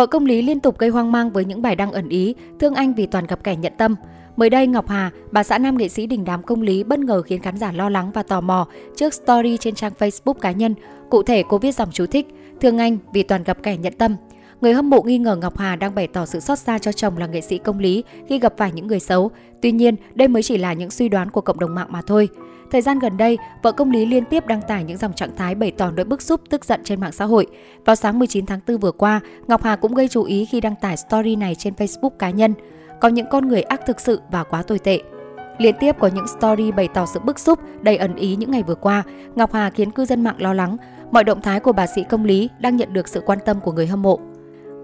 Vợ công lý liên tục gây hoang mang với những bài đăng ẩn ý, thương anh vì toàn gặp kẻ nhận tâm. Mới đây, Ngọc Hà, bà xã nam nghệ sĩ đình đám công lý bất ngờ khiến khán giả lo lắng và tò mò trước story trên trang Facebook cá nhân. Cụ thể, cô viết dòng chú thích, thương anh vì toàn gặp kẻ nhận tâm. Người hâm mộ nghi ngờ Ngọc Hà đang bày tỏ sự xót xa cho chồng là nghệ sĩ công lý khi gặp phải những người xấu. Tuy nhiên, đây mới chỉ là những suy đoán của cộng đồng mạng mà thôi. Thời gian gần đây, vợ công lý liên tiếp đăng tải những dòng trạng thái bày tỏ nỗi bức xúc, tức giận trên mạng xã hội. Vào sáng 19 tháng 4 vừa qua, Ngọc Hà cũng gây chú ý khi đăng tải story này trên Facebook cá nhân. Có những con người ác thực sự và quá tồi tệ. Liên tiếp có những story bày tỏ sự bức xúc, đầy ẩn ý những ngày vừa qua, Ngọc Hà khiến cư dân mạng lo lắng. Mọi động thái của bà sĩ công lý đang nhận được sự quan tâm của người hâm mộ.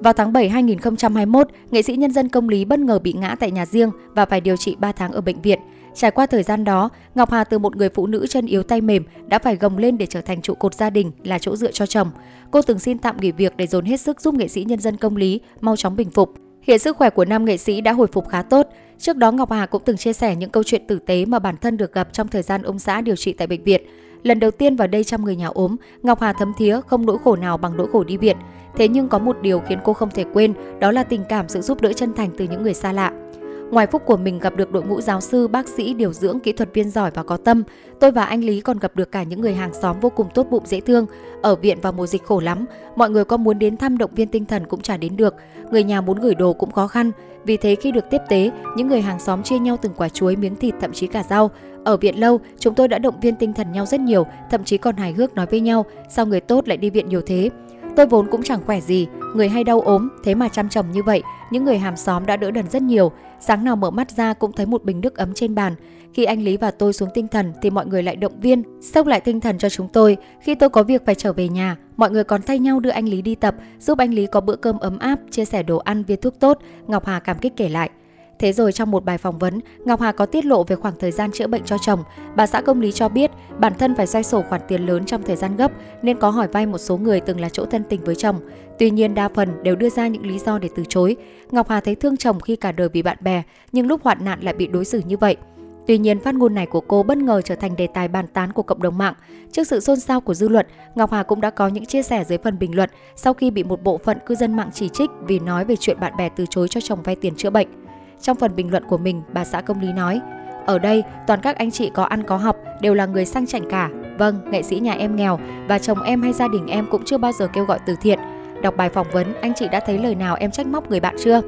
Vào tháng 7 2021, nghệ sĩ nhân dân công lý bất ngờ bị ngã tại nhà riêng và phải điều trị 3 tháng ở bệnh viện. Trải qua thời gian đó, Ngọc Hà từ một người phụ nữ chân yếu tay mềm đã phải gồng lên để trở thành trụ cột gia đình là chỗ dựa cho chồng. Cô từng xin tạm nghỉ việc để dồn hết sức giúp nghệ sĩ nhân dân công lý mau chóng bình phục. Hiện sức khỏe của nam nghệ sĩ đã hồi phục khá tốt. Trước đó Ngọc Hà cũng từng chia sẻ những câu chuyện tử tế mà bản thân được gặp trong thời gian ông xã điều trị tại bệnh viện. Lần đầu tiên vào đây chăm người nhà ốm, Ngọc Hà thấm thía không nỗi khổ nào bằng nỗi khổ đi viện. Thế nhưng có một điều khiến cô không thể quên, đó là tình cảm sự giúp đỡ chân thành từ những người xa lạ. Ngoài phúc của mình gặp được đội ngũ giáo sư, bác sĩ, điều dưỡng, kỹ thuật viên giỏi và có tâm, tôi và anh Lý còn gặp được cả những người hàng xóm vô cùng tốt bụng dễ thương. Ở viện vào mùa dịch khổ lắm, mọi người có muốn đến thăm động viên tinh thần cũng chả đến được, người nhà muốn gửi đồ cũng khó khăn. Vì thế khi được tiếp tế, những người hàng xóm chia nhau từng quả chuối, miếng thịt, thậm chí cả rau. Ở viện lâu, chúng tôi đã động viên tinh thần nhau rất nhiều, thậm chí còn hài hước nói với nhau, sao người tốt lại đi viện nhiều thế. Tôi vốn cũng chẳng khỏe gì, người hay đau ốm, thế mà chăm chồng như vậy, những người hàng xóm đã đỡ đần rất nhiều. Sáng nào mở mắt ra cũng thấy một bình nước ấm trên bàn. Khi anh Lý và tôi xuống tinh thần thì mọi người lại động viên, sốc lại tinh thần cho chúng tôi. Khi tôi có việc phải trở về nhà, mọi người còn thay nhau đưa anh Lý đi tập, giúp anh Lý có bữa cơm ấm áp, chia sẻ đồ ăn, viên thuốc tốt. Ngọc Hà cảm kích kể lại. Thế rồi trong một bài phỏng vấn, Ngọc Hà có tiết lộ về khoảng thời gian chữa bệnh cho chồng. Bà xã công lý cho biết bản thân phải xoay sổ khoản tiền lớn trong thời gian gấp nên có hỏi vay một số người từng là chỗ thân tình với chồng. Tuy nhiên đa phần đều đưa ra những lý do để từ chối. Ngọc Hà thấy thương chồng khi cả đời bị bạn bè, nhưng lúc hoạn nạn lại bị đối xử như vậy. Tuy nhiên, phát ngôn này của cô bất ngờ trở thành đề tài bàn tán của cộng đồng mạng. Trước sự xôn xao của dư luận, Ngọc Hà cũng đã có những chia sẻ dưới phần bình luận sau khi bị một bộ phận cư dân mạng chỉ trích vì nói về chuyện bạn bè từ chối cho chồng vay tiền chữa bệnh. Trong phần bình luận của mình, bà xã công lý nói, ở đây, toàn các anh chị có ăn có học đều là người sang chảnh cả. Vâng, nghệ sĩ nhà em nghèo và chồng em hay gia đình em cũng chưa bao giờ kêu gọi từ thiện. Đọc bài phỏng vấn, anh chị đã thấy lời nào em trách móc người bạn chưa?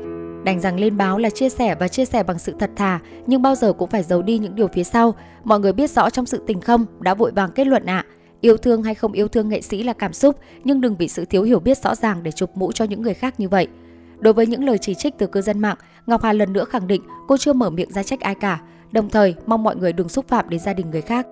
Đành rằng lên báo là chia sẻ và chia sẻ bằng sự thật thà, nhưng bao giờ cũng phải giấu đi những điều phía sau. Mọi người biết rõ trong sự tình không, đã vội vàng kết luận ạ. À. Yêu thương hay không yêu thương nghệ sĩ là cảm xúc, nhưng đừng bị sự thiếu hiểu biết rõ ràng để chụp mũ cho những người khác như vậy. Đối với những lời chỉ trích từ cư dân mạng, Ngọc Hà lần nữa khẳng định cô chưa mở miệng ra trách ai cả, đồng thời mong mọi người đừng xúc phạm đến gia đình người khác.